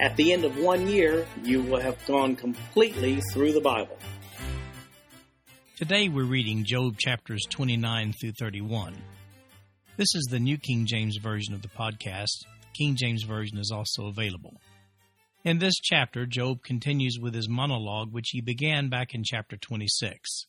At the end of one year, you will have gone completely through the Bible. Today we're reading Job chapters 29 through 31. This is the New King James Version of the podcast. King James Version is also available. In this chapter, Job continues with his monologue, which he began back in chapter 26.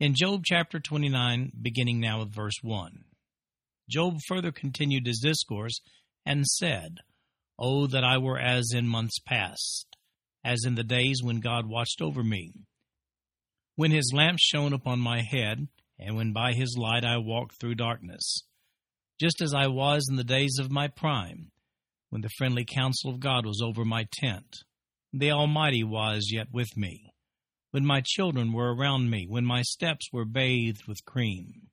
In Job chapter 29, beginning now with verse 1, Job further continued his discourse and said, Oh, that I were as in months past, as in the days when God watched over me. When his lamp shone upon my head, and when by his light I walked through darkness, just as I was in the days of my prime, when the friendly counsel of God was over my tent. The Almighty was yet with me, when my children were around me, when my steps were bathed with cream,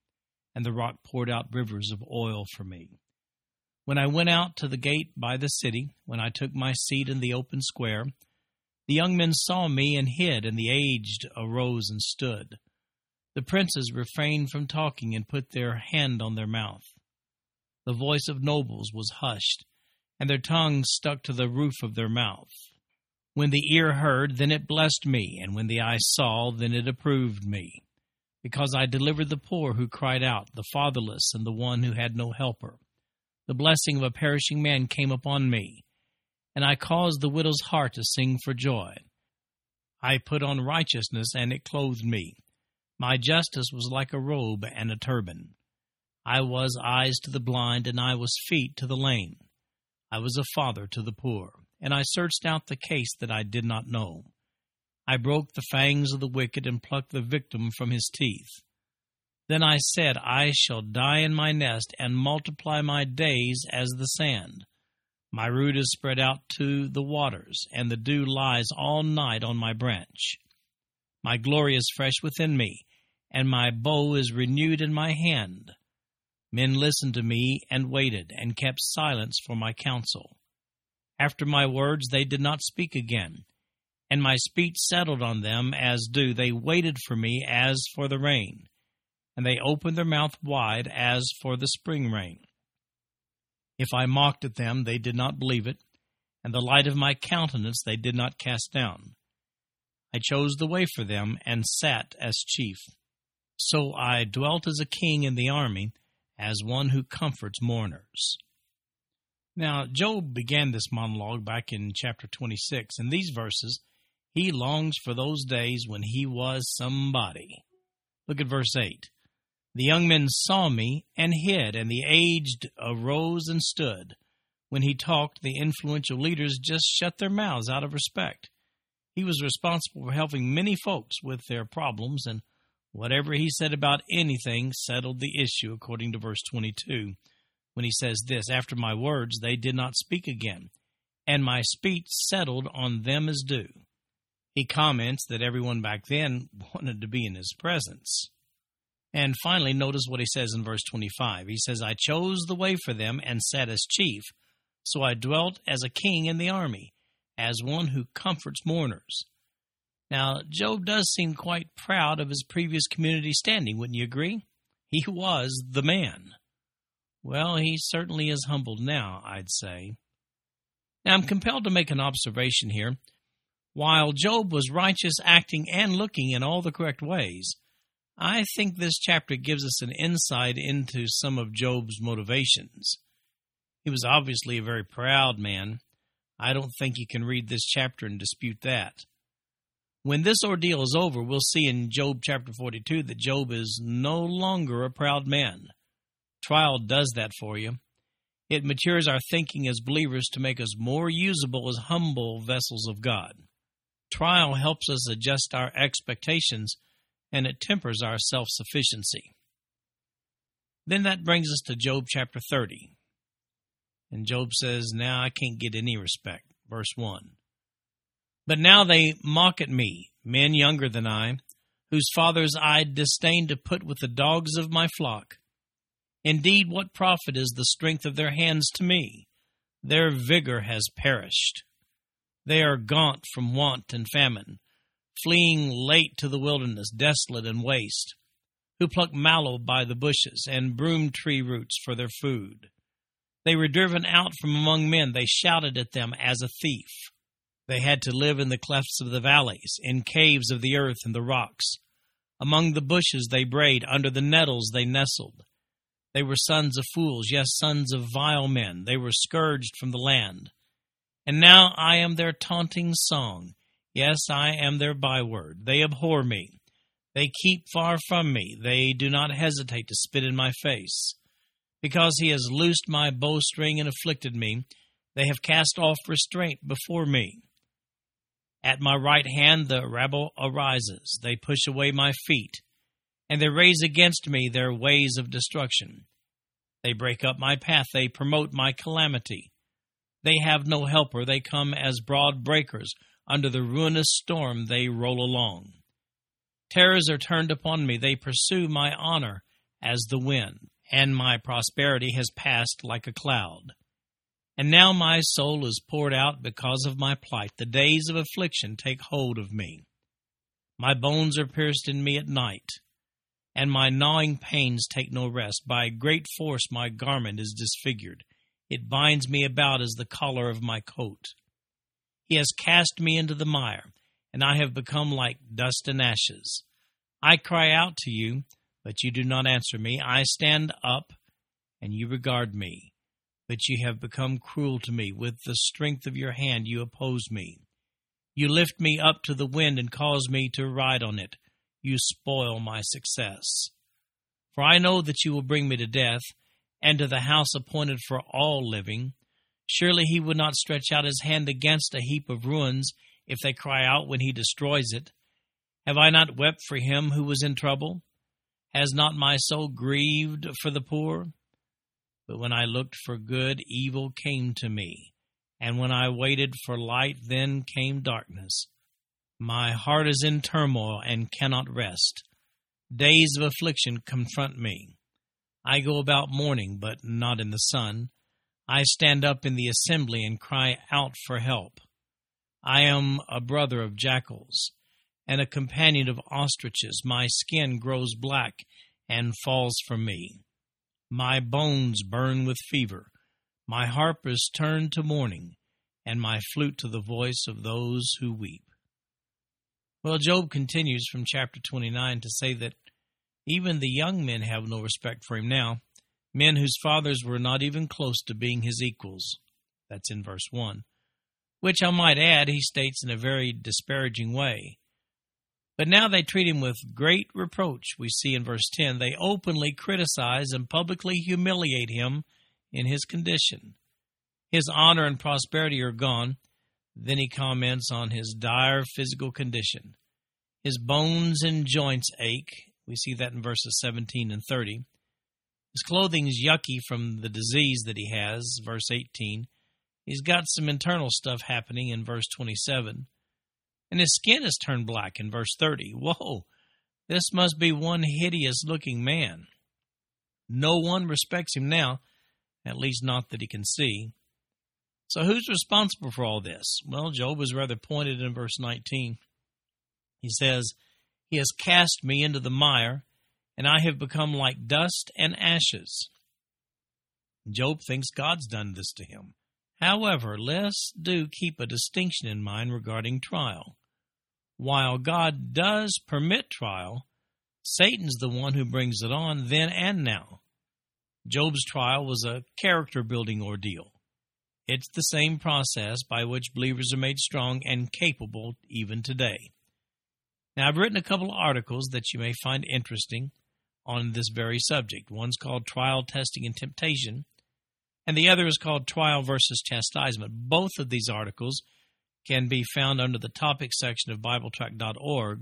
and the rock poured out rivers of oil for me. When I went out to the gate by the city, when I took my seat in the open square, the young men saw me and hid, and the aged arose and stood. The princes refrained from talking and put their hand on their mouth. The voice of nobles was hushed, and their tongues stuck to the roof of their mouth. When the ear heard, then it blessed me, and when the eye saw, then it approved me. Because I delivered the poor who cried out, the fatherless, and the one who had no helper the blessing of a perishing man came upon me, and I caused the widow's heart to sing for joy. I put on righteousness, and it clothed me. My justice was like a robe and a turban. I was eyes to the blind, and I was feet to the lame. I was a father to the poor, and I searched out the case that I did not know. I broke the fangs of the wicked and plucked the victim from his teeth. Then I said, I shall die in my nest and multiply my days as the sand. My root is spread out to the waters, and the dew lies all night on my branch. My glory is fresh within me, and my bow is renewed in my hand. Men listened to me and waited, and kept silence for my counsel. After my words they did not speak again, and my speech settled on them as dew. They waited for me as for the rain and they opened their mouth wide as for the spring rain. If I mocked at them, they did not believe it, and the light of my countenance they did not cast down. I chose the way for them and sat as chief. So I dwelt as a king in the army, as one who comforts mourners. Now, Job began this monologue back in chapter 26. In these verses, he longs for those days when he was somebody. Look at verse 8. The young men saw me and hid, and the aged arose and stood. When he talked, the influential leaders just shut their mouths out of respect. He was responsible for helping many folks with their problems, and whatever he said about anything settled the issue, according to verse 22, when he says this After my words, they did not speak again, and my speech settled on them as dew. He comments that everyone back then wanted to be in his presence. And finally, notice what he says in verse 25. He says, I chose the way for them and sat as chief, so I dwelt as a king in the army, as one who comforts mourners. Now, Job does seem quite proud of his previous community standing, wouldn't you agree? He was the man. Well, he certainly is humbled now, I'd say. Now, I'm compelled to make an observation here. While Job was righteous, acting, and looking in all the correct ways, I think this chapter gives us an insight into some of Job's motivations. He was obviously a very proud man. I don't think you can read this chapter and dispute that. When this ordeal is over, we'll see in Job chapter 42 that Job is no longer a proud man. Trial does that for you. It matures our thinking as believers to make us more usable as humble vessels of God. Trial helps us adjust our expectations and it tempers our self sufficiency. Then that brings us to Job chapter 30. And Job says, Now I can't get any respect. Verse 1. But now they mock at me, men younger than I, whose fathers I disdain to put with the dogs of my flock. Indeed, what profit is the strength of their hands to me? Their vigor has perished. They are gaunt from want and famine, fleeing late to the wilderness, desolate and waste, who pluck mallow by the bushes and broom tree roots for their food. They were driven out from among men. They shouted at them as a thief. They had to live in the clefts of the valleys, in caves of the earth and the rocks. Among the bushes they brayed, under the nettles they nestled. They were sons of fools, yes, sons of vile men. They were scourged from the land. And now I am their taunting song. Yes, I am their byword. They abhor me. They keep far from me. They do not hesitate to spit in my face. Because he has loosed my bowstring and afflicted me, they have cast off restraint before me. At my right hand the rabble arises. They push away my feet, and they raise against me their ways of destruction. They break up my path. They promote my calamity. They have no helper. They come as broad breakers. Under the ruinous storm they roll along. Terrors are turned upon me. They pursue my honor as the wind, and my prosperity has passed like a cloud. And now my soul is poured out because of my plight. The days of affliction take hold of me. My bones are pierced in me at night, and my gnawing pains take no rest. By great force my garment is disfigured. It binds me about as the collar of my coat. He has cast me into the mire, and I have become like dust and ashes. I cry out to you, but you do not answer me. I stand up, and you regard me. But you have become cruel to me. With the strength of your hand you oppose me. You lift me up to the wind and cause me to ride on it. You spoil my success. For I know that you will bring me to death, and to the house appointed for all living. Surely he would not stretch out his hand against a heap of ruins if they cry out when he destroys it. Have I not wept for him who was in trouble? Has not my soul grieved for the poor? But when I looked for good, evil came to me. And when I waited for light, then came darkness. My heart is in turmoil and cannot rest. Days of affliction confront me. I go about mourning, but not in the sun. I stand up in the assembly and cry out for help. I am a brother of jackals and a companion of ostriches. My skin grows black and falls from me. My bones burn with fever. My harp is turned to mourning, and my flute to the voice of those who weep. Well, Job continues from chapter 29 to say that even the young men have no respect for him now, men whose fathers were not even close to being his equals. That's in verse 1. Which I might add, he states in a very disparaging way. But now they treat him with great reproach, we see in verse 10. They openly criticize and publicly humiliate him in his condition. His honor and prosperity are gone. Then he comments on his dire physical condition. His bones and joints ache. We see that in verses 17 and 30. His clothing is yucky from the disease that he has, verse 18. He's got some internal stuff happening in verse 27 and his skin is turned black in verse 30. Whoa, this must be one hideous looking man. No one respects him now, at least not that he can see. So who's responsible for all this? Well, Job is rather pointed in verse 19. He says, He has cast me into the mire, and I have become like dust and ashes. Job thinks God's done this to him. However, let's do keep a distinction in mind regarding trial. While God does permit trial, Satan's the one who brings it on then and now. Job's trial was a character building ordeal. It's the same process by which believers are made strong and capable even today. Now, I've written a couple of articles that you may find interesting on this very subject. One's called Trial, Testing, and Temptation, and the other is called Trial versus Chastisement. Both of these articles can be found under the topic section of BibleTrack.org,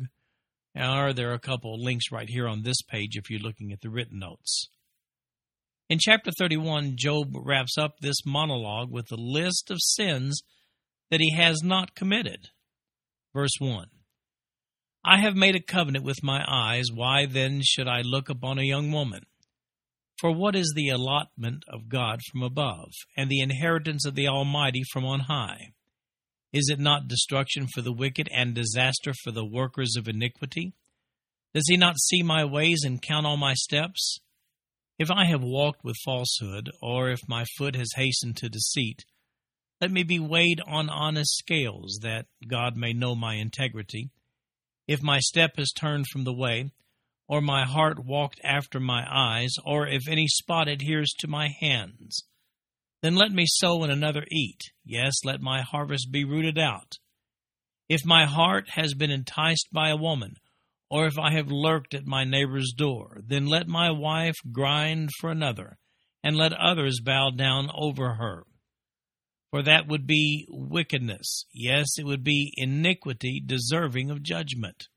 or there are a couple of links right here on this page if you're looking at the written notes. In chapter 31, Job wraps up this monologue with a list of sins that he has not committed. Verse 1 I have made a covenant with my eyes. Why then should I look upon a young woman? For what is the allotment of God from above, and the inheritance of the Almighty from on high? Is it not destruction for the wicked and disaster for the workers of iniquity? Does he not see my ways and count all my steps? If I have walked with falsehood, or if my foot has hastened to deceit, let me be weighed on honest scales, that God may know my integrity. If my step has turned from the way, or my heart walked after my eyes, or if any spot adheres to my hands, then let me sow and another eat. Yes, let my harvest be rooted out. If my heart has been enticed by a woman, or if I have lurked at my neighbor's door, then let my wife grind for another, and let others bow down over her. For that would be wickedness, yes, it would be iniquity deserving of judgment.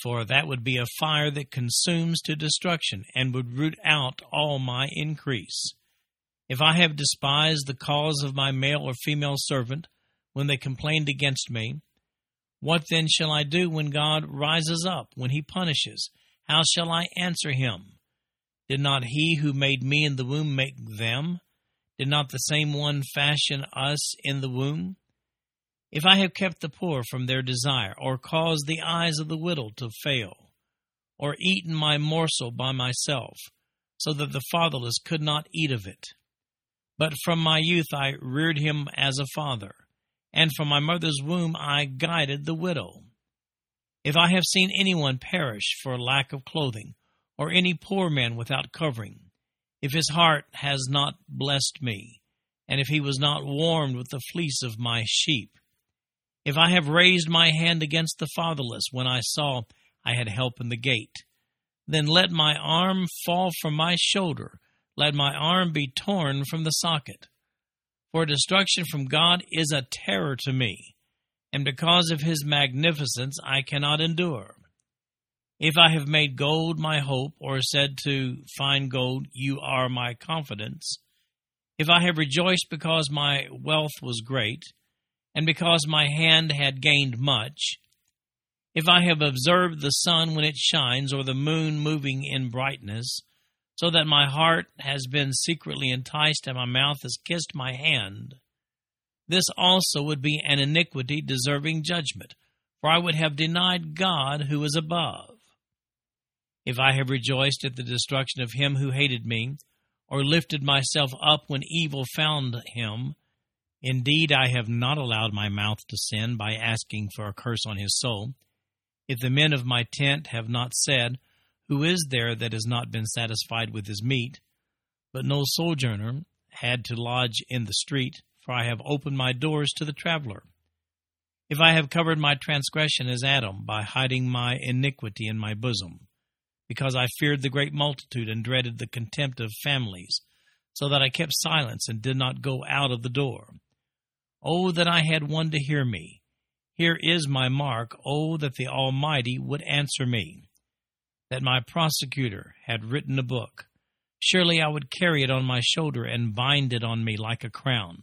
For that would be a fire that consumes to destruction, and would root out all my increase. If I have despised the cause of my male or female servant when they complained against me, what then shall I do when God rises up, when he punishes? How shall I answer him? Did not he who made me in the womb make them? Did not the same one fashion us in the womb? If I have kept the poor from their desire, or caused the eyes of the widow to fail, or eaten my morsel by myself, so that the fatherless could not eat of it. But from my youth I reared him as a father and from my mother's womb I guided the widow. If I have seen anyone perish for lack of clothing, or any poor man without covering, if his heart has not blessed me, and if he was not warmed with the fleece of my sheep, if I have raised my hand against the fatherless when I saw I had help in the gate, then let my arm fall from my shoulder, let my arm be torn from the socket. For destruction from God is a terror to me, and because of his magnificence I cannot endure. If I have made gold my hope, or said to fine gold, You are my confidence, if I have rejoiced because my wealth was great, and because my hand had gained much, if I have observed the sun when it shines, or the moon moving in brightness, so that my heart has been secretly enticed and my mouth has kissed my hand. This also would be an iniquity deserving judgment, for I would have denied God who is above. If I have rejoiced at the destruction of him who hated me, or lifted myself up when evil found him, indeed I have not allowed my mouth to sin by asking for a curse on his soul. If the men of my tent have not said, who is there that has not been satisfied with his meat? But no sojourner had to lodge in the street, for I have opened my doors to the traveler. If I have covered my transgression as Adam by hiding my iniquity in my bosom, because I feared the great multitude and dreaded the contempt of families, so that I kept silence and did not go out of the door. Oh, that I had one to hear me! Here is my mark. Oh, that the Almighty would answer me that my prosecutor had written a book. Surely I would carry it on my shoulder and bind it on me like a crown.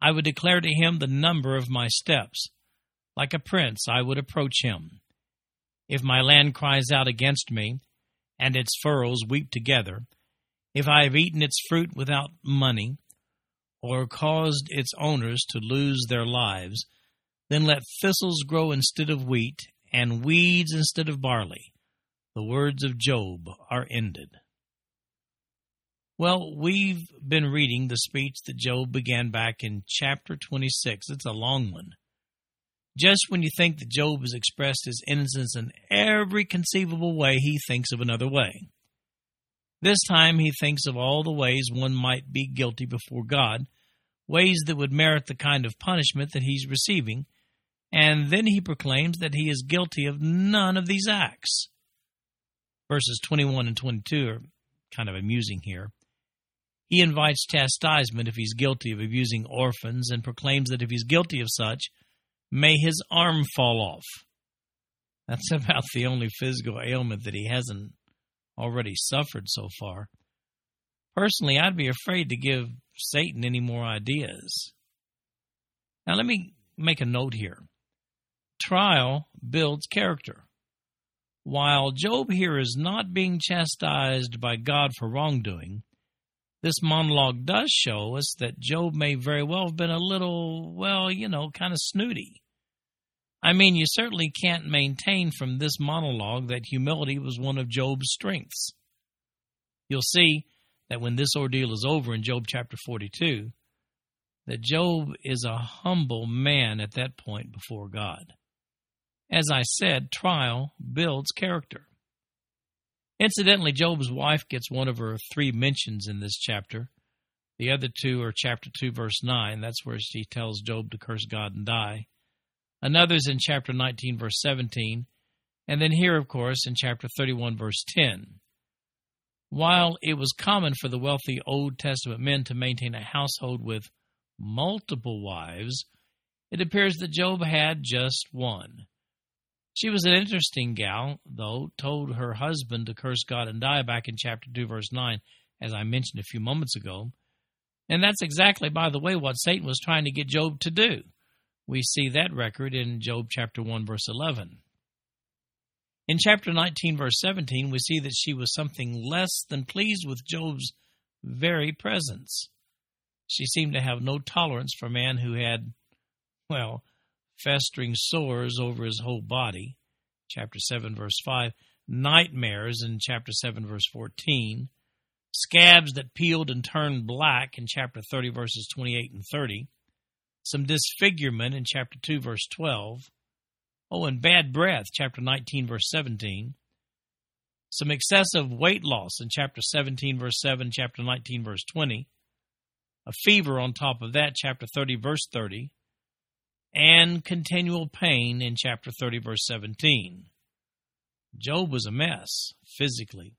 I would declare to him the number of my steps. Like a prince, I would approach him. If my land cries out against me, and its furrows weep together, if I have eaten its fruit without money, or caused its owners to lose their lives, then let thistles grow instead of wheat, and weeds instead of barley the words of Job are ended. Well, we've been reading the speech that Job began back in chapter 26. It's a long one. Just when you think that Job has expressed his innocence in every conceivable way, he thinks of another way. This time he thinks of all the ways one might be guilty before God, ways that would merit the kind of punishment that he's receiving, and then he proclaims that he is guilty of none of these acts verses 21 and 22 are kind of amusing here. He invites chastisement if he's guilty of abusing orphans and proclaims that if he's guilty of such, may his arm fall off. That's about the only physical ailment that he hasn't already suffered so far. Personally, I'd be afraid to give Satan any more ideas. Now, let me make a note here. trial builds character. While Job here is not being chastised by God for wrongdoing, this monologue does show us that Job may very well have been a little, well, you know, kind of snooty. I mean, you certainly can't maintain from this monologue that humility was one of Job's strengths. You'll see that when this ordeal is over in Job chapter 42, that Job is a humble man at that point before God. As I said, trial builds character. Incidentally, Job's wife gets one of her three mentions in this chapter. The other two are chapter 2, verse 9. That's where she tells Job to curse God and die. Another's in chapter 19, verse 17. And then here, of course, in chapter 31, verse 10. While it was common for the wealthy Old Testament men to maintain a household with multiple wives, it appears that Job had just one. She was an interesting gal, though, told her husband to curse God and die back in chapter 2, verse 9, as I mentioned a few moments ago. And that's exactly, by the way, what Satan was trying to get Job to do. We see that record in Job chapter 1, verse 11. In chapter 19, verse 17, we see that she was something less than pleased with Job's very presence. She seemed to have no tolerance for a man who had, well, festering sores over his whole body, chapter 7, verse 5, nightmares in chapter 7, verse 14, scabs that peeled and turned black in chapter 30, verses 28 and 30, some disfigurement in chapter 2, verse 12, oh, and bad breath, chapter 19, verse 17, some excessive weight loss in chapter 17, verse 7, chapter 19, verse 20, a fever on top of that, chapter 30, verse 30, and continual pain in chapter 30, verse 17. Job was a mess physically.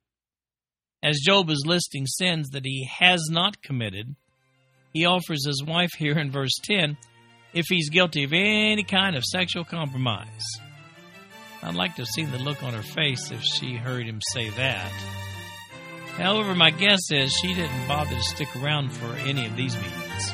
As Job is listing sins that he has not committed, he offers his wife here in verse 10 if he's guilty of any kind of sexual compromise. I'd like to have seen the look on her face if she heard him say that. However, my guess is she didn't bother to stick around for any of these meetings.